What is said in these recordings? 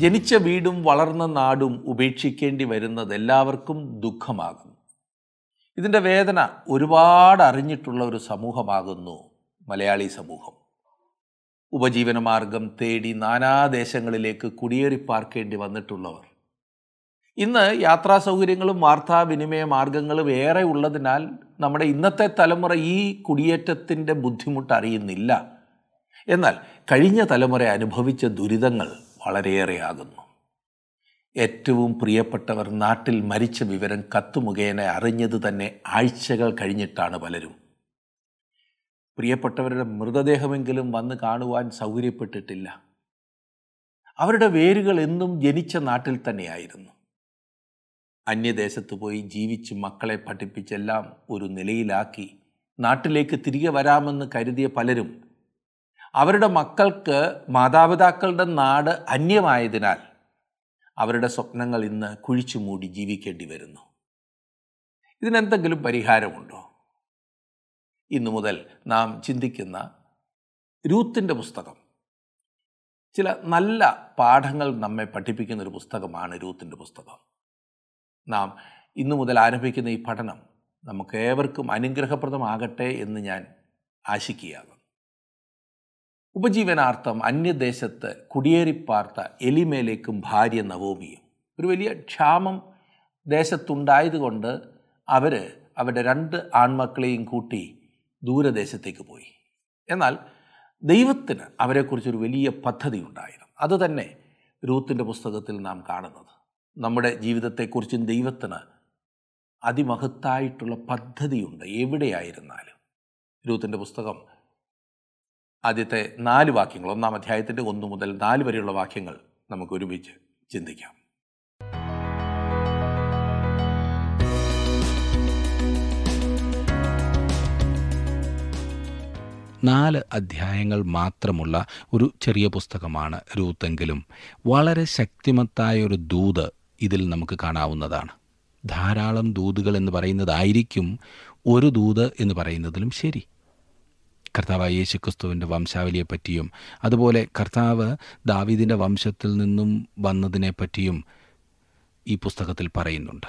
ജനിച്ച വീടും വളർന്ന നാടും ഉപേക്ഷിക്കേണ്ടി വരുന്നത് എല്ലാവർക്കും ദുഃഖമാകും ഇതിന്റെ വേദന ഒരുപാട് അറിഞ്ഞിട്ടുള്ള ഒരു സമൂഹമാകുന്നു മലയാളി സമൂഹം. ഉപജീവനമാർഗം തേടി നാനാദേശങ്ങളിലേക്ക് കുടിയേറി പാർക്കേണ്ടി വന്നിട്ടുള്ളവർ. ഇന്ന് യാത്രാ സൗകര്യങ്ങളും വാർത്താവിനിമയ മാർഗങ്ങളും ഏറെ ഉള്ളതിനാൽ നമ്മുടെ ഇന്നത്തെ തലമുറ ഈ കുടിയേറ്റത്തിന്റെ ബുദ്ധിമുട്ട് അറിയുന്നില്ല. എന്നാൽ കഴിഞ്ഞ തലമുറ അനുഭവിച്ച ദുരിതങ്ങൾ വളരെയേറെയാകുന്നു. ഏറ്റവും പ്രിയപ്പെട്ടവർ നാട്ടിൽ മരിച്ച വിവരം കത്തുമുഖേന അറിഞ്ഞത് തന്നെ ആഴ്ചകൾ കഴിഞ്ഞിട്ടാണ് പലരും. പ്രിയപ്പെട്ടവരുടെ മൃതദേഹമെങ്കിലും വന്ന് കാണുവാൻ സൗകര്യപ്പെട്ടിട്ടില്ല. അവരുടെ വേരുകൾ എന്നും ജനിച്ച നാട്ടിൽ തന്നെയായിരുന്നു. അന്യദേശത്ത് പോയി ജീവിച്ച് മക്കളെ പഠിപ്പിച്ചെല്ലാം ഒരു നിലയിലാക്കി നാട്ടിലേക്ക് തിരികെ വരാമെന്ന് കരുതിയ പലരും അവരുടെ മക്കൾക്ക് മാതാപിതാക്കളുടെ നാട് അന്യമായതിനാൽ അവരുടെ സ്വപ്നങ്ങൾ ഇന്ന് കുഴിച്ചു മൂടി ജീവിക്കേണ്ടി വരുന്നു. ഇതിനെന്തെങ്കിലും പരിഹാരമുണ്ടോ? ഇന്നു മുതൽ നാം ചിന്തിക്കുന്ന രൂത്തിന്റെ പുസ്തകം. ചില നല്ല പാഠങ്ങൾ നമ്മെ പഠിപ്പിക്കുന്ന ഒരു പുസ്തകമാണ് രൂത്തിന്റെ പുസ്തകം. നാം ഇന്നു മുതൽ ആരംഭിക്കുന്ന ഈ പഠനം നമുക്ക് ഏവർക്കും അനുഗ്രഹപ്രദമാകട്ടെ എന്ന് ഞാൻ ആശിക്കുകയാകും ഉപജീവനാർത്ഥം അന്യദേശത്ത് കുടിയേറിപ്പാർത്ത എലിമേലേക്കും ഭാര്യ നവോമിയും. ഒരു വലിയ ക്ഷാമം ദേശത്തുണ്ടായതുകൊണ്ട് അവർ അവരുടെ രണ്ട് ആൺമക്കളെയും കൂട്ടി ദൂരദേശത്തേക്ക് പോയി. എന്നാൽ ദൈവത്തിന് അവരെക്കുറിച്ചൊരു വലിയ പദ്ധതി ഉണ്ടായിരുന്നു അതുതന്നെ രൂത്തിന്റെ പുസ്തകത്തിൽ നാം കാണുന്നത്. നമ്മുടെ ജീവിതത്തെക്കുറിച്ചും ദൈവത്തിന് അതിമഹത്തായിട്ടുള്ള പദ്ധതിയുണ്ട്. എവിടെയായിരുന്നാലും. രൂത്തിന്റെ പുസ്തകം ആദ്യത്തെ നാല് വാക്യങ്ങൾ ഒന്നാം അധ്യായത്തിന്റെ ഒന്ന് മുതൽ നാല് വരെയുള്ള വാക്യങ്ങൾ നമുക്ക് ഒരുമിച്ച് ചിന്തിക്കാം. നാല് അധ്യായങ്ങൾ മാത്രമുള്ള ഒരു ചെറിയ പുസ്തകമാണ് രൂത്തെങ്കിലും. വളരെ ശക്തിമത്തായ ഒരു ദൂത് ഇതിൽ നമുക്ക് കാണാവുന്നതാണ്. ധാരാളം ദൂതുകൾ എന്ന് പറയുന്നതായിരിക്കും ഒരു ദൂത് എന്ന് പറയുന്നതിലും ശരി. കർത്താവായ യേശു ക്രിസ്തുവിന്റെ വംശാവലിയെപ്പറ്റിയും അതുപോലെ കർത്താവ് ദാവീദിന്റെ വംശത്തിൽ നിന്നും വന്നതിനെപ്പറ്റിയും ഈ പുസ്തകത്തിൽ പറയുന്നുണ്ട്.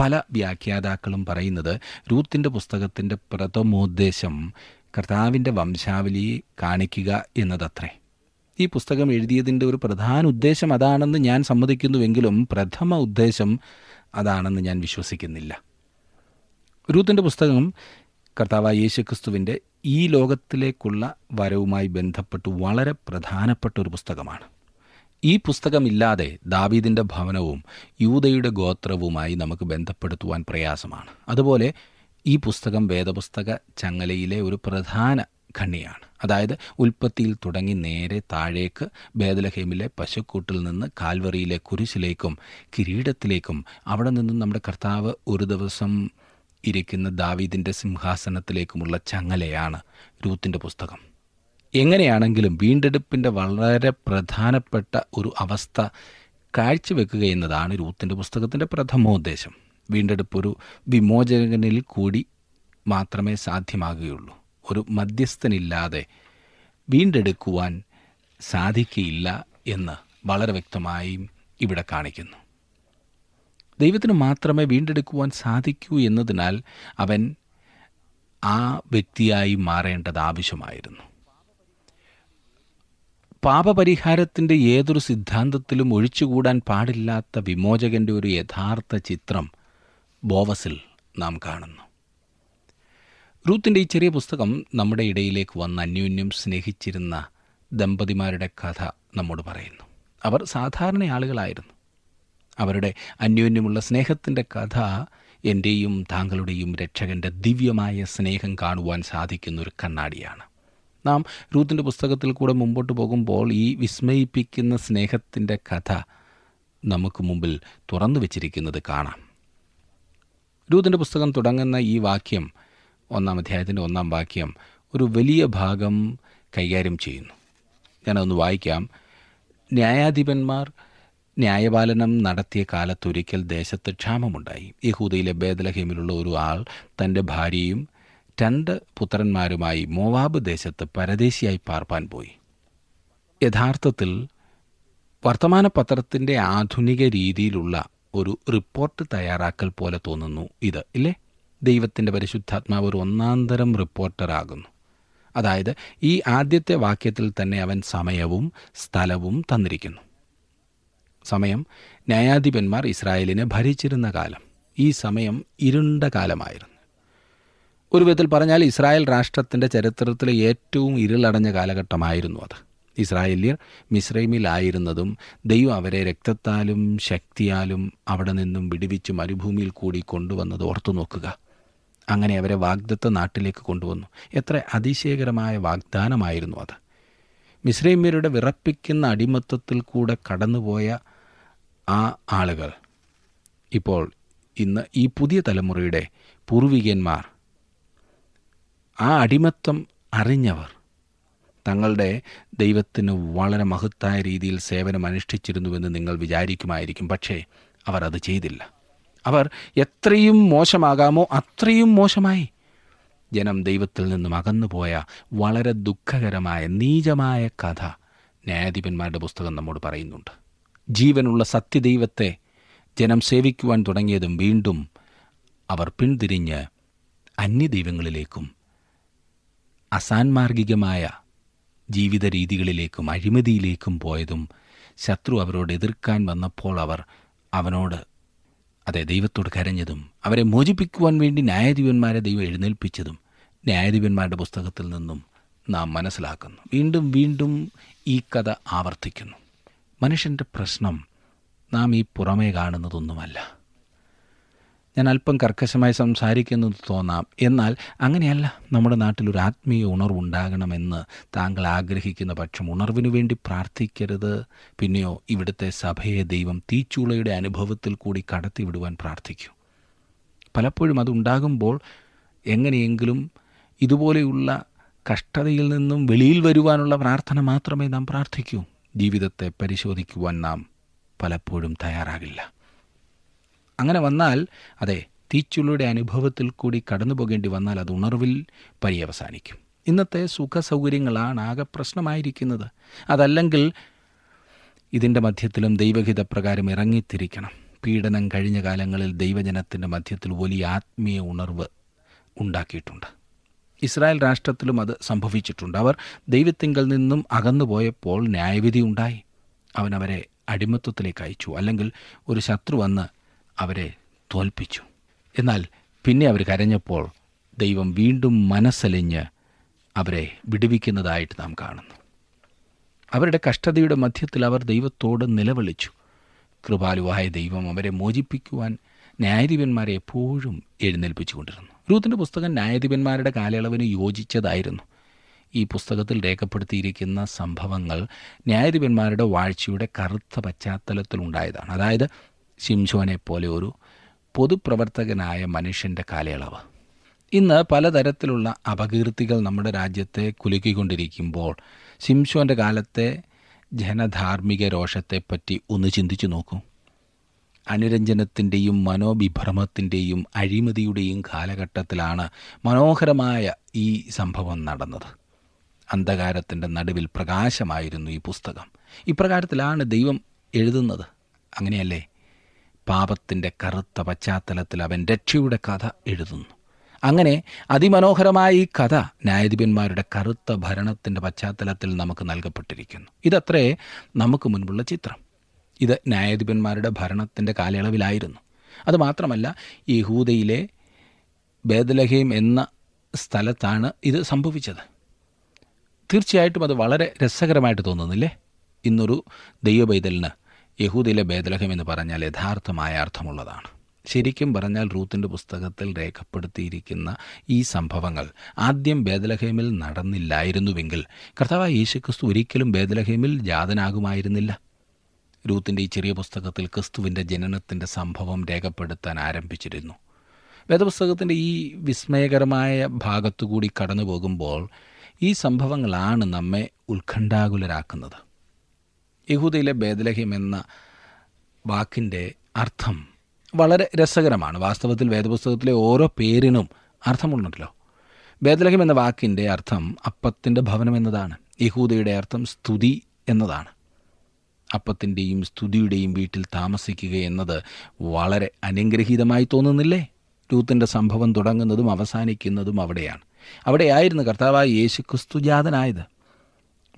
പല വ്യാഖ്യാതാക്കളും പറയുന്നത് രൂത്തിന്റെ പുസ്തകത്തിന്റെ പ്രഥമോദ്ദേശം കർത്താവിന്റെ വംശാവലി കാണിക്കുക എന്നതത്രേ. ഈ പുസ്തകം എഴുതിയതിന്റെ ഒരു പ്രധാന ഉദ്ദേശം അതാണെന്ന് ഞാൻ സമ്മതിക്കുന്നുവെങ്കിലും പ്രഥമ ഉദ്ദേശം അതാണെന്ന് ഞാൻ വിശ്വസിക്കുന്നില്ല. രൂത്തിന്റെ പുസ്തകം കർത്താവായ യേശുക്രിസ്തുവിന്റെ ഈ ലോകത്തിലേക്കുള്ള വരവുമായി ബന്ധപ്പെട്ട് വളരെ പ്രധാനപ്പെട്ട ഒരു പുസ്തകമാണ്. ഈ പുസ്തകമില്ലാതെ ദാവീദിന്റെ ഭവനവും യൂതയുടെ ഗോത്രവുമായി നമുക്ക് ബന്ധപ്പെടുത്തുവാൻ പ്രയാസമാണ്. അതുപോലെ ഈ പുസ്തകം വേദപുസ്തക ചങ്ങലയിലെ ഒരു പ്രധാന ഖണ്ണിയാണ് അതായത് ഉൽപ്പത്തിയിൽ തുടങ്ങി നേരെ താഴേക്ക് ബേദലഹേമിലെ പശുക്കൂട്ടിൽ നിന്ന് കാൽവറിയിലെ കുരിശിലേക്കും കിരീടത്തിലേക്കും അവിടെ നിന്നും നമ്മുടെ കർത്താവ് ഒരു ദിവസം ഇരിക്കുന്ന ദാവീദിന്റെ സിംഹാസനത്തിലേക്കുമുള്ള ചങ്ങലയാണ് രൂത്തിന്റെ പുസ്തകം. എങ്ങനെയാണെങ്കിലും വീണ്ടെടുപ്പിന്റെ വളരെ പ്രധാനപ്പെട്ട ഒരു അവസ്ഥ കാഴ്ചവെക്കുക എന്നതാണ് രൂത്തിന്റെ പുസ്തകത്തിന്റെ പ്രഥമോദ്ദേശം വീണ്ടെടുപ്പ് ഒരു വിമോചകനിൽ കൂടി മാത്രമേ സാധ്യമാകുകയുള്ളൂ. ഒരു മധ്യസ്ഥനില്ലാതെ വീണ്ടെടുക്കുവാൻ സാധിക്കയില്ല എന്ന് വളരെ വ്യക്തമായും ഇവിടെ കാണിക്കുന്നു. ദൈവത്തിന് മാത്രമേ വീണ്ടെടുക്കുവാൻ സാധിക്കൂ എന്നതിനാൽ അവൻ ആ വ്യക്തിയായി മാറേണ്ടത് ആവശ്യമായിരുന്നു. പാപപരിഹാരത്തിന്റെ ഏതൊരു സിദ്ധാന്തത്തിലും ഒഴിച്ചുകൂടാൻ പാടില്ലാത്ത വിമോചകന്റെ ഒരു യഥാർത്ഥ ചിത്രം ബോവസിൽ നാം കാണുന്നു. റൂത്തിന്റെ ഈ ചെറിയ പുസ്തകം നമ്മുടെ ഇടയിലേക്ക് വന്ന് അന്യോന്യം സ്നേഹിച്ചിരുന്ന ദമ്പതിമാരുടെ കഥ നമ്മോട് പറയുന്നു. അവർ സാധാരണ ആളുകളായിരുന്നു അവരുടെ അന്യോന്യമുള്ള സ്നേഹത്തിന്റെ കഥ എന്റെയും താങ്കളുടെയും രക്ഷകന്റെ ദിവ്യമായ സ്നേഹം കാണുവാൻ സാധിക്കുന്ന ഒരു കണ്ണാടിയാണ്. നാം രൂത്തിന്റെ പുസ്തകത്തിൽ കൂടെ മുമ്പോട്ട് പോകുമ്പോൾ ഈ വിസ്മയിപ്പിക്കുന്ന സ്നേഹത്തിന്റെ കഥ നമുക്ക് മുമ്പിൽ തുറന്നു വച്ചിരിക്കുന്നത് കാണാം. രൂത്തിന്റെ പുസ്തകം തുടങ്ങുന്ന ഈ വാക്യം ഒന്നാം അധ്യായത്തിന്റെ ഒന്നാം വാക്യം ഒരു വലിയ ഭാഗം കൈകാര്യം ചെയ്യുന്നു. ഞാനതൊന്ന് വായിക്കാം. ന്യായാധിപന്മാർ ന്യായപാലനം നടത്തിയ കാലത്തൊരിക്കൽ ദേശത്ത് ക്ഷാമമുണ്ടായി. യഹൂദയിലെ ബേദലഹീമിലുള്ള ഒരു ആൾ തന്റെ ഭാര്യയും രണ്ട് പുത്രന്മാരുമായി മോവാബ് ദേശത്ത് പരദേശിയായി പാർപ്പാൻ പോയി. യഥാർത്ഥത്തിൽ വർത്തമാന പത്രത്തിന്റെ ആധുനിക രീതിയിലുള്ള ഒരു റിപ്പോർട്ട് തയ്യാറാക്കൽ പോലെ തോന്നുന്നു ഇത് ഇല്ലേ? ദൈവത്തിന്റെ പരിശുദ്ധാത്മാവ് ഒരു ഒന്നാന്തരം റിപ്പോർട്ടറാകുന്നു. അതായത് ഈ ആദ്യത്തെ വാക്യത്തിൽ തന്നെ അവൻ സമയവും സ്ഥലവും തന്നിരിക്കുന്നു. സമയം ന്യായാധിപന്മാർ ഇസ്രായേലിനെ ഭരിച്ചിരുന്ന കാലം. ഈ സമയം ഇരുണ്ട കാലമായിരുന്നു. ഒരു വിധത്തിൽ പറഞ്ഞാൽ ഇസ്രായേൽ രാഷ്ട്രത്തിന്റെ ചരിത്രത്തിലെ ഏറ്റവും ഇരുളടഞ്ഞ കാലഘട്ടമായിരുന്നു അത്. ഇസ്രായേല്യർ മിശ്രൈമിലായിരുന്നതും ദൈവം അവരെ രക്തത്താലും ശക്തിയാലും അവിടെ നിന്നും വിടുവിച്ച് മരുഭൂമിയിൽ കൂടി കൊണ്ടുവന്നത് ഓർത്തു നോക്കുക. അങ്ങനെ അവരെ വാഗ്ദത്ത നാട്ടിലേക്ക് കൊണ്ടുവന്നു. എത്ര അതിശയകരമായ വാഗ്ദാനമായിരുന്നു അത്. മിശ്രൈമ്യരുടെ വിറപ്പിക്കുന്ന അടിമത്തത്തിൽ കൂടെ കടന്നുപോയ ആ ആളുകൾ. ഇപ്പോൾ ഇന്ന് ഈ പുതിയ തലമുറയുടെ പൂർവികന്മാർ. ആ അടിമത്വം അറിഞ്ഞവർ. തങ്ങളുടെ ദൈവത്തിന് വളരെ മഹത്തായ രീതിയിൽ സേവനം അനുഷ്ഠിച്ചിരുന്നുവെന്ന് നിങ്ങൾ വിചാരിക്കുമായിരിക്കും. പക്ഷേ അവർ അത് ചെയ്തില്ല. അവർ എത്രയും മോശമാകാമോ അത്രയും മോശമായി. ജനം ദൈവത്തിൽ നിന്നും അകന്നുപോയ വളരെ ദുഃഖകരമായ നീചമായ കഥ ന്യായാധിപന്മാരുടെ പുസ്തകം നമ്മോട് പറയുന്നുണ്ട്. ജീവനുള്ള സത്യദൈവത്തെ ജനം സേവിക്കുവാൻ തുടങ്ങിയതും വീണ്ടും അവർ പിന്തിരിഞ്ഞ് അന്യദൈവങ്ങളിലേക്കും അസാൻമാർഗികമായ ജീവിത രീതികളിലേക്കും അഴിമതിയിലേക്കും പോയതും ശത്രു അവരോട് എതിർക്കാൻ വന്നപ്പോൾ അവർ അവനോട് അതെ ദൈവത്തോട് കരഞ്ഞതും അവരെ മോചിപ്പിക്കുവാൻ വേണ്ടി ന്യായാധിപന്മാരെ ദൈവം എഴുന്നേൽപ്പിച്ചതും ന്യായാധിപന്മാരുടെ പുസ്തകത്തിൽ നിന്നും നാം മനസ്സിലാക്കുന്നു. വീണ്ടും വീണ്ടും ഈ കഥ ആവർത്തിക്കുന്നു. മനുഷ്യന്റെ പ്രശ്നം നാം ഈ പുറമേ കാണുന്നതൊന്നുമല്ല. ഞാൻ അല്പം കർക്കശമായി സംസാരിക്കുന്നത് തോന്നാം. എന്നാൽ അങ്ങനെയല്ല നമ്മുടെ നാട്ടിലൊരു ആത്മീയ ഉണർവുണ്ടാകണമെന്ന് താങ്കൾ ആഗ്രഹിക്കുന്ന പക്ഷം ഉണർവിനു വേണ്ടി പ്രാർത്ഥിക്കരുത്. പിന്നെയോ ഇവിടുത്തെ സഭയെ ദൈവം തീച്ചൂളയുടെ അനുഭവത്തിൽ കൂടി കടത്തിവിടുവാൻ പ്രാർത്ഥിക്കൂ. പലപ്പോഴും അതുണ്ടാകുമ്പോൾ എങ്ങനെയെങ്കിലും ഇതുപോലെയുള്ള കഷ്ടതയിൽ നിന്നും വെളിയിൽ വരുവാനുള്ള പ്രാർത്ഥന മാത്രമേ നാം പ്രാർത്ഥിക്കൂ. ജീവിതത്തെ പരിശോധിക്കുവാൻ നാം പലപ്പോഴും തയ്യാറാകില്ല. അങ്ങനെ വന്നാൽ അതെ തീച്ചുള്ളിയുടെ അനുഭവത്തിൽ കൂടി കടന്നു പോകേണ്ടി വന്നാൽ അത് ഉണർവിൽ പര്യവസാനിക്കും. ഇന്നത്തെ സുഖ സൗകര്യങ്ങളാണ് ആകെ പ്രശ്നമായിരിക്കുന്നത്. അതല്ലെങ്കിൽ ഇതിന്റെ മധ്യത്തിലും ദൈവഹിതപ്രകാരം ഇറങ്ങിത്തിരിക്കണം. പീഡനം കഴിഞ്ഞ കാലങ്ങളിൽ ദൈവജനത്തിന്റെ മധ്യത്തിൽ വലിയ ആത്മീയ ഉണർവ് ഉണ്ടാക്കിയിട്ടുണ്ട്. ഇസ്രായേൽ രാഷ്ട്രത്തിലും അത് സംഭവിച്ചിട്ടുണ്ട്. അവർ ദൈവത്തിങ്കൽ നിന്നും അകന്നുപോയപ്പോൾ ന്യായവിധി ഉണ്ടായി. അവൻ അവരെ അടിമത്വത്തിലേക്ക് അയച്ചു. അല്ലെങ്കിൽ ഒരു ശത്രു വന്ന് അവരെ തോൽപ്പിച്ചു. എന്നാൽ പിന്നെ അവർ കരഞ്ഞപ്പോൾ ദൈവം വീണ്ടും മനസ്സലിഞ്ഞ് അവരെ വിടുവിക്കുന്നതായിട്ട് നാം കാണുന്നു. അവരുടെ കഷ്ടതയുടെ മധ്യത്തിൽ അവർ ദൈവത്തോട് നിലവിളിച്ചു. കൃപാലുവായ ദൈവം അവരെ മോചിപ്പിക്കുവാൻ ന്യായാധിപന്മാരെ എപ്പോഴും എഴുന്നേൽപ്പിച്ചുകൊണ്ടിരുന്നു. രൂത്തിന്റെ പുസ്തകം ന്യായാധിപന്മാരുടെ കാലയളവിന് യോജിച്ചതായിരുന്നു. ഈ പുസ്തകത്തിൽ രേഖപ്പെടുത്തിയിരിക്കുന്ന സംഭവങ്ങൾ ന്യായാധിപന്മാരുടെ വാഴ്ചയുടെ കറുത്ത പശ്ചാത്തലത്തിലുണ്ടായതാണ് അതായത് ശിംഷോനെ പോലെ ഒരു പൊതുപ്രവർത്തകനായ മനുഷ്യന്റെ കാലയളവ്. ഇന്ന് പലതരത്തിലുള്ള അപകീർത്തികൾ നമ്മുടെ രാജ്യത്തെ കുലുക്കിക്കൊണ്ടിരിക്കുമ്പോൾ ശിംഷോന്റെ കാലത്തെ ജനധാർമ്മിക രോഷത്തെപ്പറ്റി ഒന്ന് ചിന്തിച്ചു നോക്കൂ. അനുരഞ്ജനത്തിന്റെയും മനോവിഭ്രമത്തിന്റെയും അഴിമതിയുടെയും കാലഘട്ടത്തിലാണ് മനോഹരമായ ഈ സംഭവം നടന്നത്. അന്ധകാരത്തിന്റെ നടുവിൽ പ്രകാശമായിരുന്നു ഈ പുസ്തകം. ഇപ്രകാരത്തിലാണ് ദൈവം എഴുതുന്നത്. അങ്ങനെയല്ലേ? പാപത്തിന്റെ കറുത്ത പശ്ചാത്തലത്തിൽ അവൻ രക്ഷയുടെ കഥ എഴുതുന്നു. അങ്ങനെ അതിമനോഹരമായ ഈ കഥ ന്യായാധിപന്മാരുടെ കറുത്ത ഭരണത്തിന്റെ പശ്ചാത്തലത്തിൽ നമുക്ക് നൽകപ്പെട്ടിരിക്കുന്നു. ഇതത്രേ നമുക്ക് മുൻപുള്ള ചിത്രം. ഇത് ന്യായാധിപന്മാരുടെ ഭരണത്തിന്റെ കാലയളവിലായിരുന്നു. അതുമാത്രമല്ല യഹൂദയിലെ ബേദലഹീം എന്ന സ്ഥലത്താണ് ഇത് സംഭവിച്ചത്. തീർച്ചയായിട്ടും അത് വളരെ രസകരമായിട്ട് തോന്നുന്നില്ലേ? ഇന്നൊരു ദൈവബൈതലിന് യഹൂദയിലെ ബേദലഹം എന്ന് പറഞ്ഞാൽ യഥാർത്ഥമായ അർത്ഥമുള്ളതാണ്. ശരിക്കും പറഞ്ഞാൽ റൂത്തിന്റെ പുസ്തകത്തിൽ രേഖപ്പെടുത്തിയിരിക്കുന്ന ഈ സംഭവങ്ങൾ ആദ്യം ബേദലഹേമിൽ നടന്നില്ലായിരുന്നുവെങ്കിൽ കർത്താവ് യേശുക്രിസ്തു ഒരിക്കലും ബേദലഹേമിൽ ജാതനാകുമായിരുന്നില്ല. രൂത്തിന്റെ ഈ ചെറിയ പുസ്തകത്തിൽ ക്രിസ്തുവിന്റെ ജനനത്തിന്റെ സംഭവം രേഖപ്പെടുത്താൻ ആരംഭിച്ചിരുന്നു. വേദപുസ്തകത്തിന്റെ ഈ വിസ്മയകരമായ ഭാഗത്തുകൂടി കടന്നു പോകുമ്പോൾ ഈ സംഭവങ്ങളാണ് നമ്മെ ഉത്കണ്ഠാകുലരാക്കുന്നത്. യഹൂദയിലെ ബേദലഹിം എന്ന വാക്കിന്റെ അർത്ഥം വളരെ രസകരമാണ്. വാസ്തവത്തിൽ വേദപുസ്തകത്തിലെ ഓരോ പേരിനും അർത്ഥമുണ്ടല്ലോ. ബേദലഹിം എന്ന വാക്കിന്റെ അർത്ഥം അപ്പത്തിന്റെ ഭവനം എന്നതാണ്. യഹൂദയുടെ അർത്ഥം സ്തുതി എന്നതാണ്. അപ്പത്തിന്റെയും സ്തുതിയുടെയും വീട്ടിൽ താമസിക്കുക എന്നത് വളരെ അനുഗ്രഹീതമായി തോന്നുന്നില്ലേ? രൂത്തിന്റെ സംഭവം തുടങ്ങുന്നതും അവസാനിക്കുന്നതും അവിടെയാണ്. അവിടെയായിരുന്നു കർത്താവായ യേശു ക്രിസ്തു ജാതനായത്.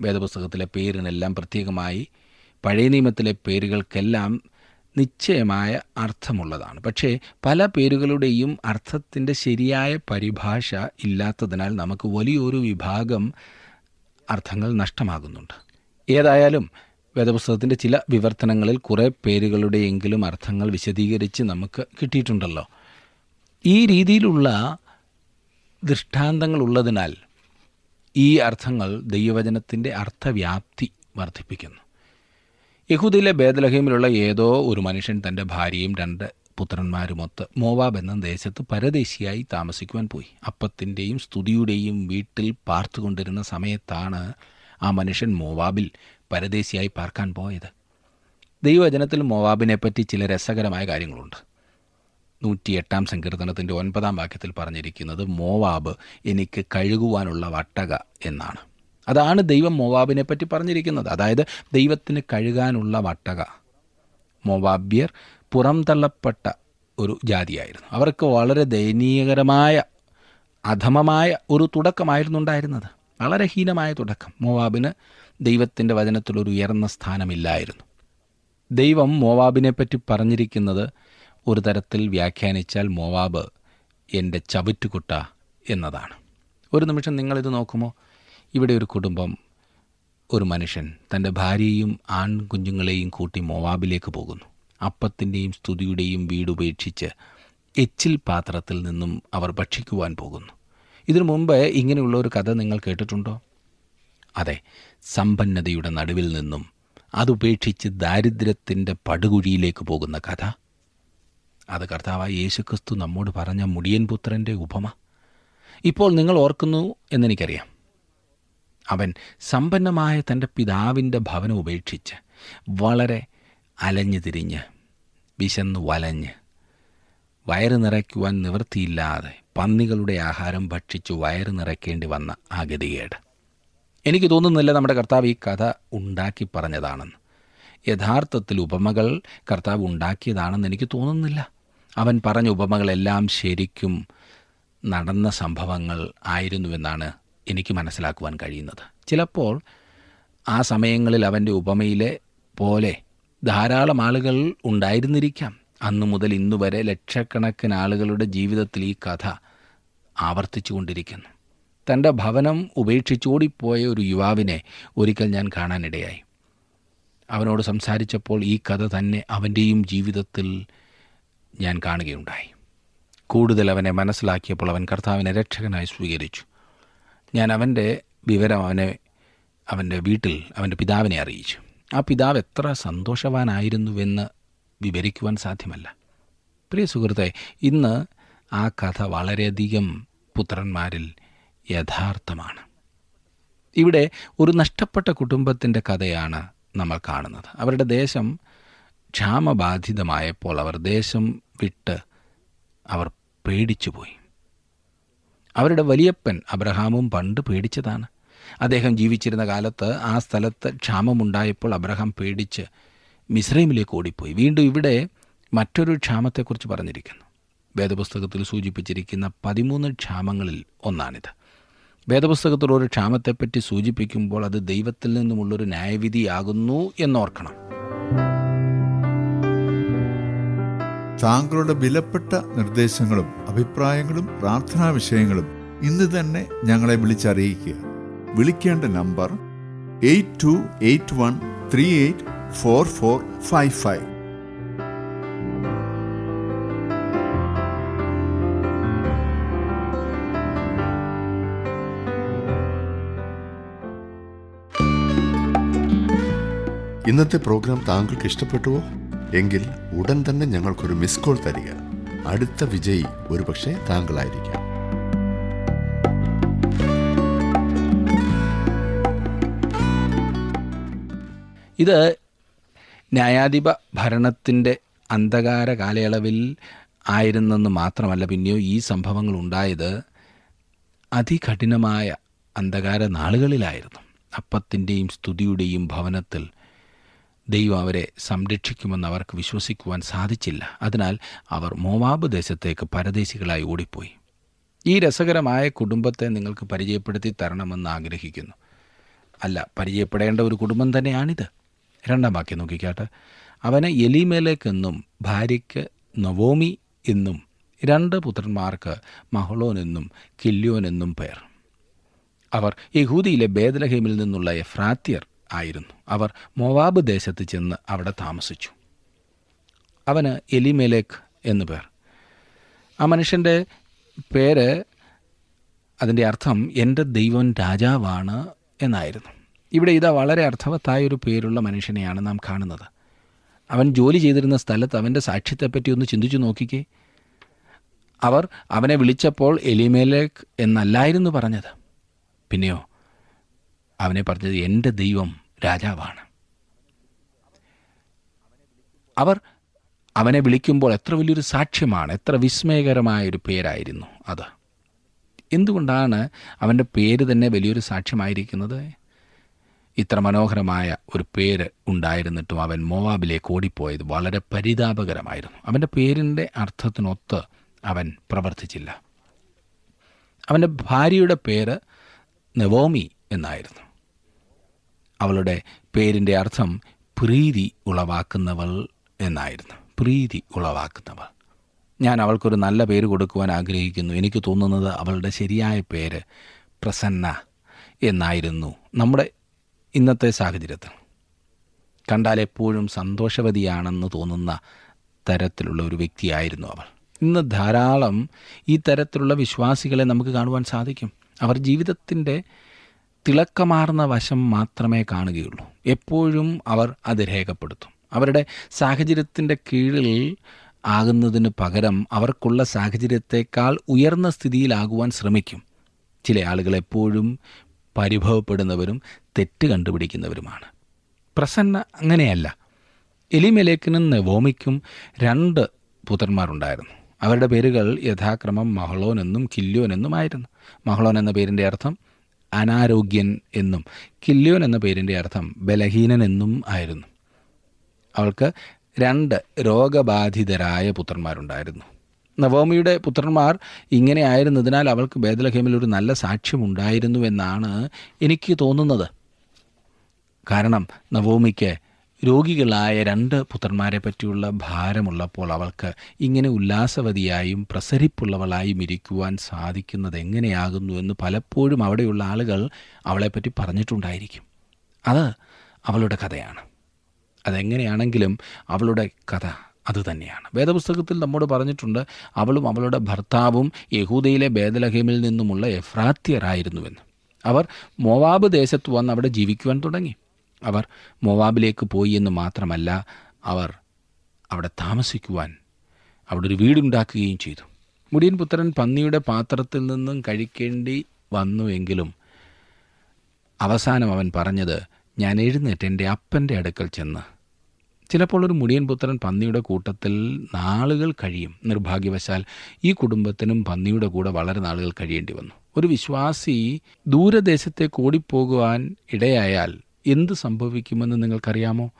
വേദപുസ്തകത്തിലെ പേരിനെല്ലാം പ്രത്യേകമായി പഴയ നിയമത്തിലെ പേരുകൾക്കെല്ലാം നിശ്ചയമായ അർത്ഥമുള്ളതാണ്. പക്ഷേ പല പേരുകളുടെയും അർത്ഥത്തിന്റെ ശരിയായ പരിഭാഷ ഇല്ലാത്തതിനാൽ നമുക്ക് വലിയൊരു വിഭാഗം അർത്ഥങ്ങൾ നഷ്ടമാകുന്നുണ്ട്. ഏതായാലും വേദപുസ്തകത്തിന്റെ ചില വിവർത്തനങ്ങളിൽ കുറേ പേരുകളുടെയെങ്കിലും അർത്ഥങ്ങൾ വിശദീകരിച്ച് നമുക്ക് കിട്ടിയിട്ടുണ്ടല്ലോ. ഈ രീതിയിലുള്ള ദൃഷ്ടാന്തങ്ങൾ ഉള്ളതിനാൽ ഈ അർത്ഥങ്ങൾ ദൈവവചനത്തിന്റെ അർത്ഥവ്യാപ്തി വർദ്ധിപ്പിക്കുന്നു. യഹൂദിയിലെ ബേദലഹീമിലുള്ള ഏതോ ഒരു മനുഷ്യൻ തന്റെ ഭാര്യയും രണ്ട് പുത്രന്മാരുമൊത്ത് മോവാബ് എന്ന ദേശത്ത് പരദേശിയായി താമസിക്കുവാൻ പോയി. അപ്പത്തിന്റെയും സ്തുതിയുടെയും വീട്ടിൽ പാർത്തുകൊണ്ടിരുന്ന സമയത്താണ് ആ മനുഷ്യൻ മോവാബിൽ പരദേശിയായി പാർക്കാൻ പോയത്. ദൈവജനത്തിൽ മോവാബിനെപ്പറ്റി ചില രസകരമായ കാര്യങ്ങളുണ്ട്. നൂറ്റിയെട്ടാം സങ്കീർത്തനത്തിന്റെ ഒൻപതാം വാക്യത്തിൽ പറഞ്ഞിരിക്കുന്നത് മോവാബ് എനിക്ക് കഴുകുവാനുള്ള വട്ടക എന്നാണ്. അതാണ് ദൈവം മോവാബിനെപ്പറ്റി പറഞ്ഞിരിക്കുന്നത്. അതായത് ദൈവത്തിന് കഴുകാനുള്ള വട്ടക. മോവാബ്യർ പുറംതള്ളപ്പെട്ട ഒരു ജാതിയായിരുന്നു. അവർക്ക് വളരെ ദയനീയകരമായ അധമമായ ഒരു തുടക്കമായിരുന്നു ഉണ്ടായിരുന്നത് വളരെ ഹീനമായ തുടക്കം. മോവാബിന് ദൈവത്തിന്റെ വചനത്തിലൊരു ഉയർന്ന സ്ഥാനമില്ലായിരുന്നു. ദൈവം മോവാബിനെപ്പറ്റി പറഞ്ഞിരിക്കുന്നത് ഒരു തരത്തിൽ വ്യാഖ്യാനിച്ചാൽ മോവാബ് എന്റെ ചവിറ്റുകുട്ട എന്നതാണ്. ഒരു നിമിഷം നിങ്ങളിത് നോക്കുമോ? ഇവിടെ ഒരു കുടുംബം ഒരു മനുഷ്യൻ തന്റെ ഭാര്യയും ആൺകുഞ്ഞുങ്ങളെയും കൂട്ടി മോവാബിലേക്ക് പോകുന്നു. അപ്പത്തിന്റെയും സ്തുതിയുടെയും വീടുപേക്ഷിച്ച് എച്ചിൽ പാത്രത്തിൽ നിന്നും അവർ ഭക്ഷിക്കുവാൻ പോകുന്നു. ഇതിനു മുമ്പ് ഇങ്ങനെയുള്ള ഒരു കഥ നിങ്ങൾ കേട്ടിട്ടുണ്ടോ? അതെ സമ്പന്നതയുടെ നടുവിൽ നിന്നും അതുപേക്ഷിച്ച് ദാരിദ്ര്യത്തിന്റെ പടുകുഴിയിലേക്ക് പോകുന്ന കഥ. അത് കർത്താവായ യേശുക്രിസ്തു നമ്മോട് പറഞ്ഞ മുടിയൻ പുത്രന്റെ ഉപമ. ഇപ്പോൾ നിങ്ങൾ ഓർക്കുന്നു എന്നെനിക്കറിയാം. അവൻ സമ്പന്നമായ തന്റെ പിതാവിന്റെ ഭവനം ഉപേക്ഷിച്ച് വളരെ അലഞ്ഞു തിരിഞ്ഞ് വിശന്ന് വലഞ്ഞ് വയറ് നിറയ്ക്കുവാൻ നിവൃത്തിയില്ലാതെ പന്നികളുടെ ആഹാരം ഭക്ഷിച്ചു വയറ് നിറയ്ക്കേണ്ടി വന്ന ആ ഗതികേട്. എനിക്ക് തോന്നുന്നില്ല നമ്മുടെ കർത്താവ് ഈ കഥ ഉണ്ടാക്കി പറഞ്ഞതാണെന്ന്. യഥാർത്ഥത്തിൽ ഉപമകൾ കർത്താവ് ഉണ്ടാക്കിയതാണെന്ന് എനിക്ക് തോന്നുന്നില്ല. അവൻ പറഞ്ഞ ഉപമകളെല്ലാം ശരിക്കും നടന്ന സംഭവങ്ങൾ ആയിരുന്നുവെന്നാണ് എനിക്ക് മനസ്സിലാക്കുവാൻ കഴിയുന്നത്. ചിലപ്പോൾ ആ സമയങ്ങളിൽ അവന്റെ ഉപമയിലെ പോലെ ധാരാളം ആളുകൾ ഉണ്ടായിരുന്നിരിക്കാം. അന്നു മുതൽ ഇന്നുവരെ ലക്ഷക്കണക്കിന് ആളുകളുടെ ജീവിതത്തിൽ ഈ കഥ ആവർത്തിച്ചു കൊണ്ടിരിക്കുന്നു തന്റെ ഭവനം ഉപേക്ഷിച്ചോടിപ്പോയ ഒരു യുവാവിനെ ഒരിക്കൽ ഞാൻ കാണാനിടയായി. അവനോട് സംസാരിച്ചപ്പോൾ ഈ കഥ തന്നെ അവന്റെയും ജീവിതത്തിൽ ഞാൻ കാണുകയുണ്ടായി. കൂടുതൽ അവനെ മനസ്സിലാക്കിയപ്പോൾ അവൻ കർത്താവിനെ രക്ഷകനായി സ്വീകരിച്ചു. ഞാൻ അവന്റെ വിവരം അവനെ അവന്റെ വീട്ടിൽ അവന്റെ പിതാവിനെ അറിയിച്ചു. ആ പിതാവ് എത്ര സന്തോഷവാനായിരുന്നുവെന്ന് വിവരിക്കുവാൻ സാധ്യമല്ല. പ്രിയ സുഹൃത്തെ ഇന്ന് ആ കഥ വളരെയധികം പുത്രന്മാരിൽ യഥാർത്ഥമാണ്. ഇവിടെ ഒരു നഷ്ടപ്പെട്ട കുടുംബത്തിന്റെ കഥയാണ് നമ്മൾ കാണുന്നത്. അവരുടെ ദേശം ക്ഷാമബാധിതമായപ്പോൾ അവർ ദേശം വിട്ട് അവർ പേടിച്ചുപോയി. അവരുടെ വലിയപ്പൻ അബ്രഹാമും പണ്ട് പേടിച്ചതാണ്. അദ്ദേഹം ജീവിച്ചിരുന്ന കാലത്ത് ആ സ്ഥലത്ത് ക്ഷാമമുണ്ടായപ്പോൾ അബ്രഹാം പേടിച്ച് മിസ്രൈമിലേക്ക് ഓടിപ്പോയി. വീണ്ടും ഇവിടെ മറ്റൊരു ക്ഷാമത്തെക്കുറിച്ച് പറഞ്ഞിരിക്കുന്നു. വേദപുസ്തകത്തിൽ സൂചിപ്പിച്ചിരിക്കുന്ന പതിമൂന്ന് ക്ഷാമങ്ങളിൽ ഒന്നാണിത്. വേദപുസ്തകത്തിൽ ഒരു ക്ഷാമത്തെപ്പറ്റി സൂചിപ്പിക്കുമ്പോൾ അത് ദൈവത്തിൽ നിന്നുമുള്ളൊരു ന്യായവിധിയാകുന്നു എന്നോർക്കണം. താങ്കളുടെ വിലപ്പെട്ട നിർദ്ദേശങ്ങളും അഭിപ്രായങ്ങളും പ്രാർത്ഥനാ വിഷയങ്ങളും ഇന്ന് തന്നെ ഞങ്ങളെ വിളിച്ചറിയിക്കുക. വിളിക്കേണ്ട number eight two eight one three eight four four five five. ഇന്നത്തെ പ്രോഗ്രാം താങ്കൾക്ക് ഇഷ്ടപ്പെട്ടുവോ? എങ്കിൽ ഉടൻ തന്നെ ഞങ്ങൾക്കൊരു മിസ് കോൾ തരിക. അടുത്ത വിജയി ഒരുപക്ഷെ താങ്കളായിരിക്കാം. ഇത് ന്യായാധിപ ഭരണത്തിന്റെ അന്ധകാര കാലയളവിൽ ആയിരുന്നെന്ന് മാത്രമല്ല പിന്നെയോ ഈ സംഭവങ്ങൾ ഉണ്ടായത് അതികഠിനമായ അന്ധകാര നാളുകളിലായിരുന്നു. അപ്പത്തിന്റെയും സ്തുതിയുടെയും ഭവനത്തിൽ ദൈവം അവരെ സംരക്ഷിക്കുമെന്ന് അവർക്ക് വിശ്വസിക്കുവാൻ സാധിച്ചില്ല. അതിനാൽ അവർ മോവാബ് ദേശത്തേക്ക് പരദേശികളായി ഓടിപ്പോയി. ഈ രസകരമായ കുടുംബത്തെ നിങ്ങൾക്ക് പരിചയപ്പെടുത്തി തരണമെന്ന് ആഗ്രഹിക്കുന്നു. അല്ല പരിചയപ്പെടേണ്ട ഒരു കുടുംബം തന്നെയാണിത്. രണ്ടാം വാക്യം നോക്കിക്കാട്ടെ. അവന് എലിമേലേക്ക് എന്നും ഭാര്യയ്ക്ക് നവോമി എന്നും രണ്ട് പുത്രന്മാർക്ക് മഹളോൻ എന്നും കില്യോൻ എന്നും പേർ. അവർ യഹൂദിയിലെ ബേദലഹേമിൽ നിന്നുള്ള എഫ്രാത്യർ ആയിരുന്നു. അവർ മൊവാബ് ദേശത്ത് ചെന്ന് അവിടെ താമസിച്ചു. അവന് എലിമേലേക്ക് എന്നു പേർ. ആ മനുഷ്യന്റെ പേര് അതിന്റെ അർത്ഥം എന്റെ ദൈവം രാജാവാണ് എന്നായിരുന്നു. ഇവിടെ ഇതാ വളരെ അർത്ഥവത്തായ ഒരു പേരുള്ള മനുഷ്യനെയാണ് നാം കാണുന്നത്. അവൻ ജോലി ചെയ്തിരുന്ന സ്ഥലത്ത് അവന്റെ സാക്ഷ്യത്തെപ്പറ്റി ഒന്ന് ചിന്തിച്ചു നോക്കിക്കേ. അവർ അവനെ വിളിച്ചപ്പോൾ എലിമേലേക്ക് എന്നല്ലായിരുന്നു പറഞ്ഞത്. പിന്നെയോ അവനെ പറഞ്ഞത് എന്റെ ദൈവം രാജാവാണ്. അവർ അവനെ വിളിക്കുമ്പോൾ എത്ര വലിയൊരു സാക്ഷ്യമാണ് എത്ര വിസ്മയകരമായൊരു പേരായിരുന്നു അത്. എന്തുകൊണ്ടാണ് അവന്റെ പേര് തന്നെ വലിയൊരു സാക്ഷ്യമായിരിക്കുന്നത്? ഇത്ര മനോഹരമായ ഒരു പേര് ഉണ്ടായിരുന്നിട്ടും അവൻ മോവാബിലേക്ക് ഓടിപ്പോയത് വളരെ പരിതാപകരമായിരുന്നു. അവന്റെ പേരിന്റെ അർത്ഥത്തിനൊത്ത് അവൻ പ്രവർത്തിച്ചില്ല. അവന്റെ ഭാര്യയുടെ പേര് നവോമി എന്നായിരുന്നു. അവളുടെ പേരിന്റെ അർത്ഥം പ്രീതി ഉളവാക്കുന്നവൾ എന്നായിരുന്നു. പ്രീതി ഉളവാക്കുന്നവൾ. ഞാൻ അവൾക്കൊരു നല്ല പേര് കൊടുക്കുവാൻ ആഗ്രഹിക്കുന്നു. എനിക്ക് തോന്നുന്നത് അവളുടെ ശരിയായ പേര് പ്രസന്ന എന്നായിരുന്നു നമ്മുടെ ഇന്നത്തെ സാഹചര്യത്തിൽ. കണ്ടാൽ എപ്പോഴും സന്തോഷവതിയാണെന്ന് തോന്നുന്ന തരത്തിലുള്ള ഒരു വ്യക്തിയായിരുന്നു അവൾ. ഇന്ന് ധാരാളം ഈ തരത്തിലുള്ള വിശ്വാസികളെ നമുക്ക് കാണുവാൻ സാധിക്കും. അവർ ജീവിതത്തിന്റെ തിളക്കമാർന്ന വശം മാത്രമേ കാണുകയുള്ളൂ. എപ്പോഴും അവർ അത് രേഖപ്പെടുത്തും. അവരുടെ സാഹചര്യത്തിന്റെ കീഴിൽ ആകുന്നതിന് പകരം അവർക്കുള്ള സാഹചര്യത്തെക്കാൾ ഉയർന്ന സ്ഥിതിയിലാകുവാൻ ശ്രമിക്കും. ചില ആളുകൾ എപ്പോഴും പരിഭവപ്പെടുന്നവരും തെറ്റ് കണ്ടുപിടിക്കുന്നവരുമാണ്. പ്രസന്ന അങ്ങനെയല്ല. എലിമലേക്കിനും നെവോമിക്കും രണ്ട് പുത്രന്മാരുണ്ടായിരുന്നു. അവരുടെ പേരുകൾ യഥാക്രമം മഹളോൻ എന്നും കില്യോൻ എന്നുമായിരുന്നു. മഹളോൻ എന്ന പേരിന്റെ അർത്ഥം അനാരോഗ്യൻ എന്നും കില്യോൻ എന്ന പേരിന്റെ അർത്ഥം ബലഹീനൻ എന്നും ആയിരുന്നു. അവൾക്ക് രണ്ട് രോഗബാധിതരായ പുത്രന്മാരുണ്ടായിരുന്നു. നവോമിയുടെ പുത്രന്മാർ ഇങ്ങനെ ആയിരുന്നതിനാൽ അവൾക്ക് ബേദലഹേമിൽ ഒരു നല്ല സാക്ഷ്യമുണ്ടായിരുന്നു എന്നാണ് എനിക്ക് തോന്നുന്നത്. കാരണം നവോമിക്ക് രോഗികളായ രണ്ട് പുത്രന്മാരെ പറ്റിയുള്ള ഭാരമുള്ളപ്പോൾ അവൾക്ക് ഇങ്ങനെ ഉല്ലാസവതിയായും പ്രസരിപ്പുള്ളവളായും ഇരിക്കുവാൻ സാധിക്കുന്നത് എങ്ങനെയാകുന്നു എന്ന് പലപ്പോഴും അവിടെയുള്ള ആളുകൾ അവളെപ്പറ്റി പറഞ്ഞിട്ടുണ്ടായിരിക്കും. അത് അവളുടെ കഥയാണ്. അതെങ്ങനെയാണെങ്കിലും അവളുടെ കഥ അതുതന്നെയാണ് വേദപുസ്തകത്തിൽ നമ്മോട് പറഞ്ഞിട്ടുണ്ട് അവളും അവളുടെ ഭർത്താവും യഹൂദയിലെ ബേദലഹേമിൽ നിന്നുമുള്ള എഫ്രാത്യരായിരുന്നുവെന്ന്. അവർ മോവാബ് ദേശത്ത് വന്ന് അവിടെ ജീവിക്കുവാൻ തുടങ്ങി. അവർ മൊവാബിലേക്ക് പോയി എന്ന് മാത്രമല്ല അവർ അവിടെ താമസിക്കുവാൻ അവിടെ ഒരു വീടുണ്ടാക്കുകയും ചെയ്തു. മുടിയൻ പുത്രൻ പന്നിയുടെ പാത്രത്തിൽ നിന്നും കഴിക്കേണ്ടി വന്നുവെങ്കിലും അവസാനം അവൻ പറഞ്ഞത് ഞാൻ എഴുന്നേറ്റ് എന്റെ അപ്പന്റെ അടുക്കൽ ചെന്ന്. ചിലപ്പോൾ ഒരു മുടിയൻ പുത്രൻ പന്നിയുടെ കൂട്ടത്തിൽ നാളുകൾ കഴിയും. നിർഭാഗ്യവശാൽ ഈ കുടുംബത്തിനും പന്നിയുടെ കൂടെ വളരെ നാളുകൾ കഴിയേണ്ടി വന്നു. ഒരു വിശ്വാസി ദൂരദേശത്തേക്ക് ഓടിപ്പോകുവാൻ ഇടയായാൽ എന്ത് സംഭവിക്കുമെന്ന് നിങ്ങൾക്കറിയാമോ?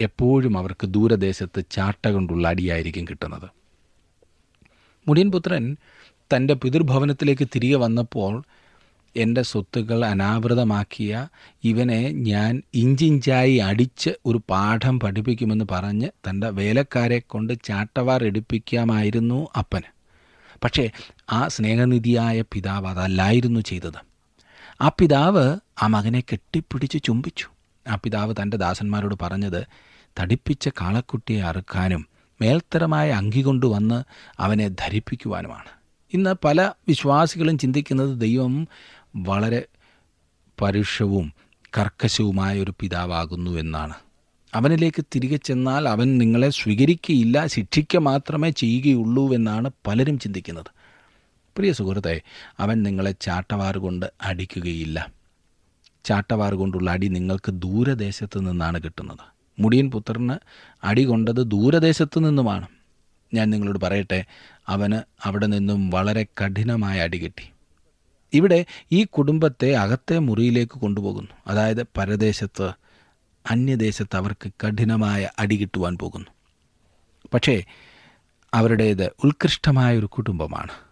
എപ്പോഴും അവർക്ക് ദൂരദേശത്ത് ചാട്ട കൊണ്ടുള്ള അടിയായിരിക്കും കിട്ടുന്നത്. മുടിയൻപുത്രൻ തന്റെ പിതൃഭവനത്തിലേക്ക് തിരികെ വന്നപ്പോൾ എന്റെ സ്വത്തുക്കൾ അനാവൃതമാക്കിയ ഇവനെ ഞാൻ ഇഞ്ചിഞ്ചായി അടിച്ച് ഒരു പാഠം പഠിപ്പിക്കുമെന്ന് പറഞ്ഞ് തന്റെ വേലക്കാരെ കൊണ്ട് ചാട്ടവാർ എടുപ്പിക്കാമായിരുന്നു അപ്പന്. പക്ഷേ ആ സ്നേഹനിധിയായ പിതാവ് അതല്ലായിരുന്നു ചെയ്തത്. ആ പിതാവ് ആ മകനെ കെട്ടിപ്പിടിച്ച് ചുംബിച്ചു. ആ പിതാവ് തന്റെ ദാസന്മാരോട് പറഞ്ഞത് തടിപ്പിച്ച കാളക്കുട്ടിയെ അറുക്കാനും മേൽത്തരമായ അങ്കി കൊണ്ടുവന്ന് അവനെ ധരിപ്പിക്കുവാനുമാണ്. ഇന്ന് പല വിശ്വാസികളും ചിന്തിക്കുന്നത് ദൈവം വളരെ പരുഷവും കർക്കശവുമായ ഒരു പിതാവാകുന്നു എന്നാണ്. അവനിലേക്ക് തിരികെ ചെന്നാൽ അവൻ നിങ്ങളെ സ്വീകരിക്കുകയില്ല ശിക്ഷിക്കുക മാത്രമേ ചെയ്യുകയുള്ളൂ എന്നാണ് പലരും ചിന്തിക്കുന്നത്. പ്രിയ സുഹൃത്തെ അവൻ നിങ്ങളെ ചാട്ടവാറുകൊണ്ട് അടിക്കുകയില്ല. ചാട്ടവാർ കൊണ്ടുള്ള അടി നിങ്ങൾക്ക് ദൂരദേശത്ത് നിന്നാണ് കിട്ടുന്നത്. മുടിയൻ പുത്രന് അടി കൊണ്ടത് ദൂരദേശത്ത് നിന്നുമാണ്. ഞാൻ നിങ്ങളോട് പറയട്ടെ അവന് അവിടെ നിന്നും വളരെ കഠിനമായ അടി കിട്ടി. ഇവിടെ ഈ കുടുംബത്തെ അകത്തെ മുറിയിലേക്ക് കൊണ്ടുപോകുന്നു. അതായത് പരദേശത്ത് അന്യദേശത്ത് അവർക്ക് കഠിനമായ അടി കിട്ടുവാൻ പോകുന്നു. പക്ഷേ അവരുടേത് ഉത്കൃഷ്ടമായ ഒരു കുടുംബമാണ്.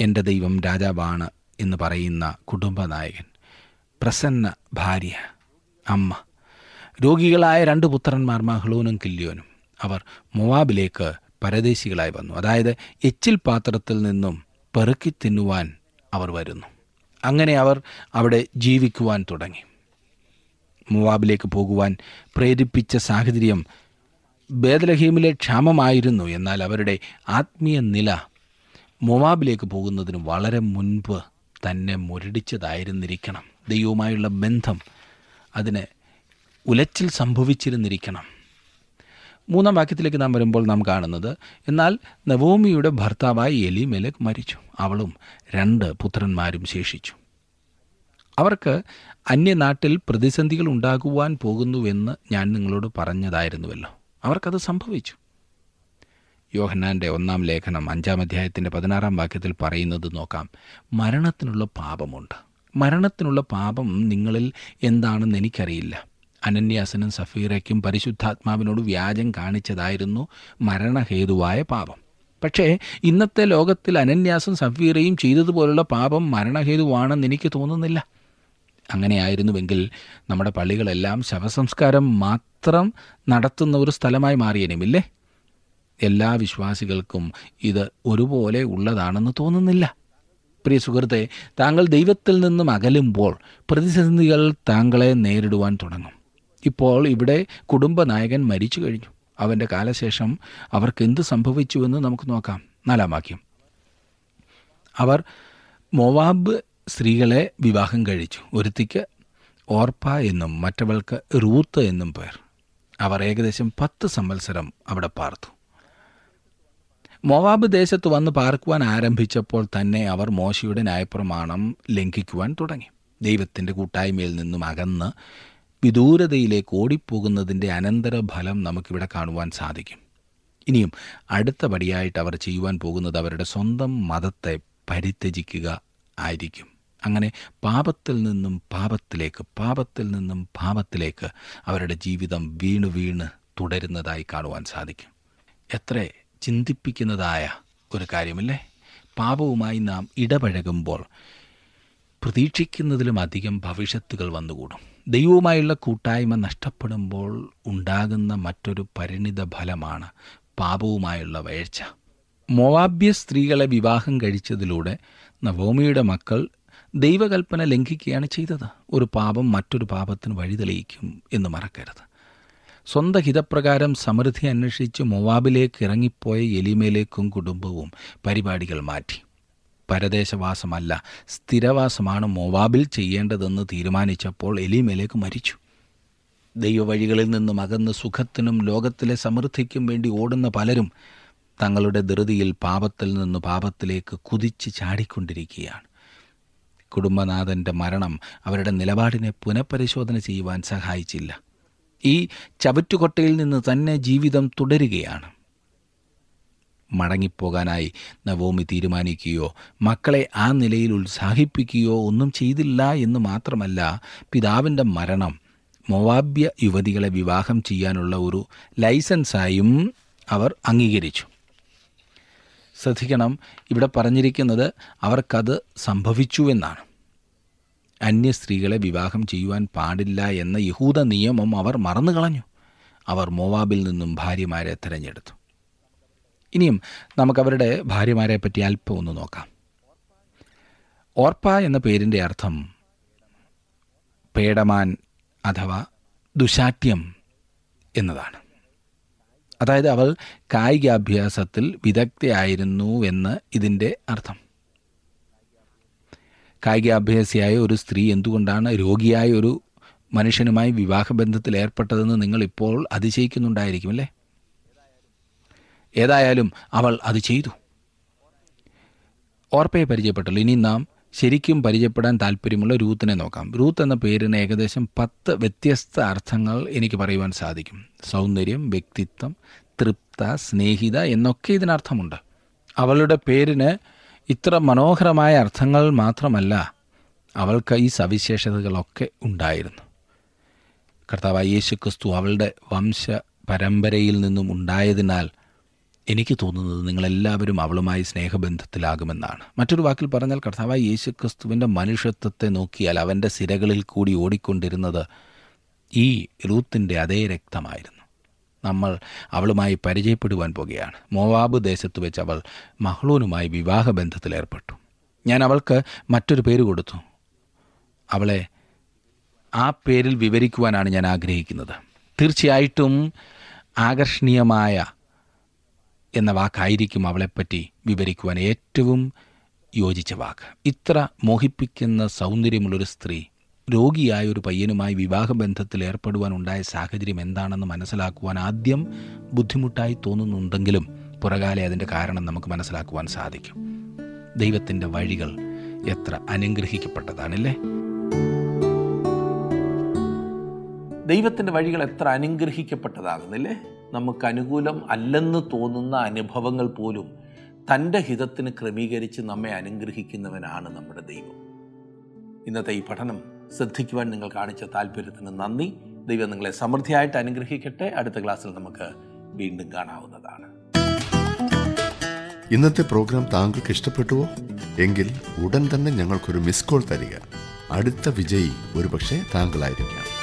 എന്റെ ദൈവം രാജാവാണ് എന്ന് പറയുന്ന കുടുംബനായകൻ പ്രസന്ന ഭാര്യ അമ്മ രോഗികളായ രണ്ട് പുത്രന്മാർ മഹ്ലൂനും കില്യോനും. അവർ മൊവാബിലേക്ക് പരദേശികളായി വന്നു. അതായത് എച്ചിൽ പാത്രത്തിൽ നിന്നും പെറുക്കി തിന്നുവാൻ അവർ വരുന്നു. അങ്ങനെ അവർ അവിടെ ജീവിക്കുവാൻ തുടങ്ങി. മുവാബിലേക്ക് പോകുവാൻ പ്രേരിപ്പിച്ച സാഹചര്യം ബേദലഹീമിലെ ക്ഷാമമായിരുന്നു. എന്നാൽ അവരുടെ ആത്മീയ നില മൊവാബിലേക്ക് പോകുന്നതിന് വളരെ മുൻപ് തന്നെ മുരടിച്ചതായിരുന്നിരിക്കണം. ദൈവവുമായുള്ള ബന്ധം അതിന് ഉലച്ചിൽ സംഭവിച്ചിരുന്നിരിക്കണം. മൂന്നാം വാക്യത്തിലേക്ക് നാം വരുമ്പോൾ നാം കാണുന്നത് എന്നാൽ നവോമിയുടെ ഭർത്താവായി എലിമെലക് മരിച്ചു. അവളും രണ്ട് പുത്രന്മാരും ശേഷിച്ചു. അവർക്ക് അന്യനാട്ടിൽ പ്രതിസന്ധികൾ ഉണ്ടാകുവാൻ പോകുന്നുവെന്ന് ഞാൻ നിങ്ങളോട് പറഞ്ഞതായിരുന്നുവല്ലോ. അവർക്കത് സംഭവിച്ചു. യോഹന്നാന്റെ ഒന്നാം ലേഖനം അഞ്ചാം അധ്യായത്തിന്റെ പതിനാറാം വാക്യത്തിൽ പറയുന്നത് നോക്കാം. മരണത്തിനുള്ള പാപമുണ്ട്. മരണത്തിനുള്ള പാപം നിങ്ങളിൽ എന്താണെന്ന് എനിക്കറിയില്ല. അനന്യാസനും സഫീറയ്ക്കും പരിശുദ്ധാത്മാവിനോട് വ്യാജം കാണിച്ചതായിരുന്നു മരണഹേതുവായ പാപം. പക്ഷേ ഇന്നത്തെ ലോകത്തിൽ അനന്യാസും സഫീറയും ചെയ്തതുപോലുള്ള പാപം മരണഹേതുവാണെന്ന് എനിക്ക് തോന്നുന്നില്ല. അങ്ങനെയായിരുന്നുവെങ്കിൽ നമ്മുടെ പള്ളികളെല്ലാം ശവസംസ്കാരം മാത്രം നടത്തുന്ന ഒരു സ്ഥലമായി മാറിയനുമില്ലേ? എല്ലാ വിശ്വാസികൾക്കും ഇത് ഒരുപോലെ ഉള്ളതാണെന്ന് തോന്നുന്നില്ല. പ്രിയ സുഹൃത്തെ താങ്കൾ ദൈവത്തിൽ നിന്നും അകലുമ്പോൾ പ്രതിസന്ധികൾ താങ്കളെ നേരിടുവാൻ തുടങ്ങും. ഇപ്പോൾ ഇവിടെ കുടുംബനായകൻ മരിച്ചു കഴിഞ്ഞു. അവന്റെ കാലശേഷം അവർക്ക് എന്ത് സംഭവിച്ചുവെന്ന് നമുക്ക് നോക്കാം. നാലാം വാക്യം. അവർ മൊവാബ് സ്ത്രീകളെ വിവാഹം കഴിച്ചു. ഒരുത്തിക്ക് ഓർപ്പ എന്നും മറ്റവൾക്ക് റൂത്ത് എന്നും പേർ. അവർ ഏകദേശം പത്ത് സംവത്സരം അവിടെ പാർത്തു. മോവാബ് ദേശത്ത് വന്ന് പാർക്കുവാൻ ആരംഭിച്ചപ്പോൾ തന്നെ അവർ മോശയുടെ ന്യായപ്രമാണം ലംഘിക്കുവാൻ തുടങ്ങി. ദൈവത്തിന്റെ കൂട്ടായ്മയിൽ നിന്നും അകന്ന് വിദൂരതയിലേക്ക് ഓടിപ്പോകുന്നതിന്റെ അനന്തരഫലം നമുക്കിവിടെ കാണുവാൻ സാധിക്കും. ഇനിയും അടുത്ത പടിയായിട്ട് അവർ ചെയ്യുവാൻ പോകുന്നത് അവരുടെ സ്വന്തം മതത്തെ പരിത്യജിക്കുക ആയിരിക്കും. അങ്ങനെ പാപത്തിൽ നിന്നും പാപത്തിലേക്ക് പാപത്തിൽ നിന്നും പാപത്തിലേക്ക് അവരുടെ ജീവിതം വീണ് വീണ് തുടരുന്നതായി കാണുവാൻ സാധിക്കും. എത്ര ചിന്തിപ്പിക്കുന്നതായ ഒരു കാര്യമല്ലേ? പാപവുമായി നാം ഇടപഴകുമ്പോൾ പ്രതീക്ഷിക്കുന്നതിലും അധികം ഭവിഷ്യത്തുകൾ വന്നുകൂടും. ദൈവവുമായുള്ള കൂട്ടായ്മ നഷ്ടപ്പെടുമ്പോൾ ഉണ്ടാകുന്ന മറ്റൊരു പരിണിത ഫലമാണ് പാപവുമായുള്ള വേഴ്ച. മോവാബ്യ സ്ത്രീകളെ വിവാഹം കഴിച്ചതിലൂടെ നവോമിയുടെ മക്കൾ ദൈവകൽപ്പന ലംഘിക്കുകയാണ് ചെയ്തത്. ഒരു പാപം മറ്റൊരു പാപത്തിന് വഴിതെളിയിക്കും എന്ന് മറക്കരുത്. സ്വന്തം ഹിതപ്രകാരം സമൃദ്ധി അന്വേഷിച്ച് മൊവാബിലേക്ക് ഇറങ്ങിപ്പോയ എലിമേലേക്കും കുടുംബവും പരിപാടികൾ മാറ്റി. പരദേശവാസമല്ല സ്ഥിരവാസമാണ് മൊവാബിൽ ചെയ്യേണ്ടതെന്ന് തീരുമാനിച്ചപ്പോൾ എലിമേലേക്ക് മരിച്ചു. ദൈവവഴികളിൽ നിന്നും അകന്ന് സുഖത്തിനും ലോകത്തിലെ സമൃദ്ധിക്കും വേണ്ടി ഓടുന്ന പലരും തങ്ങളുടെ ധൃതിയിൽ പാപത്തിൽ നിന്ന് പാപത്തിലേക്ക് കുതിച്ച് ചാടിക്കൊണ്ടിരിക്കുകയാണ്. കുടുംബനാഥന്റെ മരണം അവരുടെ നിലപാടിനെ പുനഃപരിശോധന ചെയ്യുവാൻ സഹായിച്ചില്ല. ഈ ചവറ്റുകൊട്ടയിൽ നിന്ന് തന്നെ ജീവിതം തുടരുകയാണ്. മടങ്ങിപ്പോകാനായി നവോമി തീരുമാനിക്കുകയോ മക്കളെ ആ നിലയിൽ ഉത്സാഹിപ്പിക്കുകയോ ഒന്നും ചെയ്തില്ല എന്ന് മാത്രമല്ല പിതാവിന്റെ മരണം മൊവാബ്യ യുവതികളെ വിവാഹം ചെയ്യാനുള്ള ഒരു ലൈസൻസായും അവർ അംഗീകരിച്ചു. ശ്രദ്ധിക്കണം ഇവിടെ പറഞ്ഞിരിക്കുന്നത് അവർക്കത് സംഭവിച്ചു എന്നാണ്. അന്യ സ്ത്രീകളെ വിവാഹം ചെയ്യുവാൻ പാടില്ല എന്ന യഹൂദ നിയമം അവർ മറന്നുകളഞ്ഞു. അവർ മോവാബിൽ നിന്നും ഭാര്യമാരെ തിരഞ്ഞെടുത്തു. ഇനിയും നമുക്കവരുടെ ഭാര്യമാരെ പറ്റി അല്പം ഒന്ന് നോക്കാം. ഓർപ്പ എന്ന പേരിന്റെ അർത്ഥം പേടമാൻ അഥവാ ദുശാഠ്യം എന്നതാണ്. അതായത് അവൾ കായികാഭ്യാസത്തിൽ വിദഗ്ധയായിരുന്നു എന്ന് ഇതിന്റെ അർത്ഥം. കായികാഭ്യാസിയായ ഒരു സ്ത്രീ എന്തുകൊണ്ടാണ് രോഗിയായ ഒരു മനുഷ്യനുമായി വിവാഹബന്ധത്തിൽ ഏർപ്പെട്ടതെന്ന് നിങ്ങൾ ഇപ്പോൾ അതിശയിക്കുന്നുണ്ടായിരിക്കും അല്ലേ? ഏതായാലും അവൾ അത് ചെയ്തു. ഓർപ്പയെ പരിചയപ്പെട്ടല്ലോ. ഇനി നാം ശരിക്കും പരിചയപ്പെടാൻ താല്പര്യമുള്ള രൂത്തിനെ നോക്കാം. രൂത്ത് എന്ന പേരിന് ഏകദേശം പത്ത് വ്യത്യസ്ത അർത്ഥങ്ങൾ എനിക്ക് പറയുവാൻ സാധിക്കും. സൗന്ദര്യം വ്യക്തിത്വം തൃപ്ത സ്നേഹിത എന്നൊക്കെ ഇതിനർത്ഥമുണ്ട്. അവളുടെ പേരിന് ഇത്ര മനോഹരമായ അർത്ഥങ്ങൾ മാത്രമല്ല അവൾക്ക് ഈ സവിശേഷതകളൊക്കെ ഉണ്ടായിരുന്നു. കർത്താവായ യേശു ക്രിസ്തു അവളുടെ വംശ പരമ്പരയിൽ നിന്നും ഉണ്ടായതിനാൽ എനിക്ക് തോന്നുന്നത് നിങ്ങളെല്ലാവരും അവളുമായി സ്നേഹബന്ധത്തിലാകുമെന്നാണ്. മറ്റൊരു വാക്കിൽ പറഞ്ഞാൽ കർത്താവായ യേശു ക്രിസ്തുവിന്റെ മനുഷ്യത്വത്തെ നോക്കിയാൽ അവന്റെ സിരകളിൽ കൂടി ഓടിക്കൊണ്ടിരുന്നത് ഈ റൂത്തിന്റെ അതേ രക്തമായിരുന്നു. നമ്മൾ അവളുമായി പരിചയപ്പെടുവാൻ പോകുകയാണ്. മോവാബ് ദേശത്ത് വെച്ച് അവൾ മഹ്ളൂനുമായി വിവാഹബന്ധത്തിലേർപ്പെട്ടു ഞാൻ അവൾക്ക് മറ്റൊരു പേര് കൊടുത്തു. അവളെ ആ പേരിൽ വിവരിക്കുവാനാണ് ഞാൻ ആഗ്രഹിക്കുന്നത്. തീർച്ചയായിട്ടും ആകർഷണീയമായ എന്ന വാക്കായിരിക്കും അവളെപ്പറ്റി വിവരിക്കുവാൻ ഏറ്റവും യോജിച്ച വാക്ക്. ഇത്ര മോഹിപ്പിക്കുന്ന സൗന്ദര്യമുള്ളൊരു സ്ത്രീ രോഗിയായ ഒരു പയ്യനുമായി വിവാഹബന്ധത്തിൽ ഏർപ്പെടുവാൻ ഉണ്ടായ സാഹചര്യം എന്താണെന്ന് മനസ്സിലാക്കുവാൻ ആദ്യം ബുദ്ധിമുട്ടായി തോന്നുന്നുണ്ടെങ്കിലും പുറകാലെ അതിന്റെ കാരണം നമുക്ക് മനസ്സിലാക്കുവാൻ സാധിക്കും. ദൈവത്തിന്റെ വഴികൾ എത്ര അനുഗ്രഹിക്കപ്പെട്ടതാണല്ലേ? ദൈവത്തിന്റെ വഴികൾ എത്ര അനുഗ്രഹിക്കപ്പെട്ടതാകുന്നില്ലേ നമുക്ക് അനുകൂലം അല്ലെന്ന് തോന്നുന്ന അനുഭവങ്ങൾ പോലും തന്റെ ഹിതത്തിന് ക്രമീകരിച്ച് നമ്മെ അനുഗ്രഹിക്കുന്നവനാണ് നമ്മുടെ ദൈവം. ഇന്നത്തെ ഈ പഠനം ശ്രദ്ധിക്കുവാൻ നിങ്ങൾ കാണിച്ച താല്പര്യത്തിന് നന്ദി. ദൈവം നിങ്ങളെ സമൃദ്ധിയായിട്ട് അനുഗ്രഹിക്കട്ടെ. അടുത്ത ക്ലാസ്സിൽ നമുക്ക് വീണ്ടും കാണാവുന്നതാണ്. ഇന്നത്തെ പ്രോഗ്രാം താങ്കൾക്ക് ഇഷ്ടപ്പെട്ടുവോ? എങ്കിൽ ഉടൻ തന്നെ ഞങ്ങൾക്കൊരു മിസ് കോൾ തരിക. അടുത്ത വിജയി ഒരുപക്ഷെ താങ്കളായിരിക്കാം.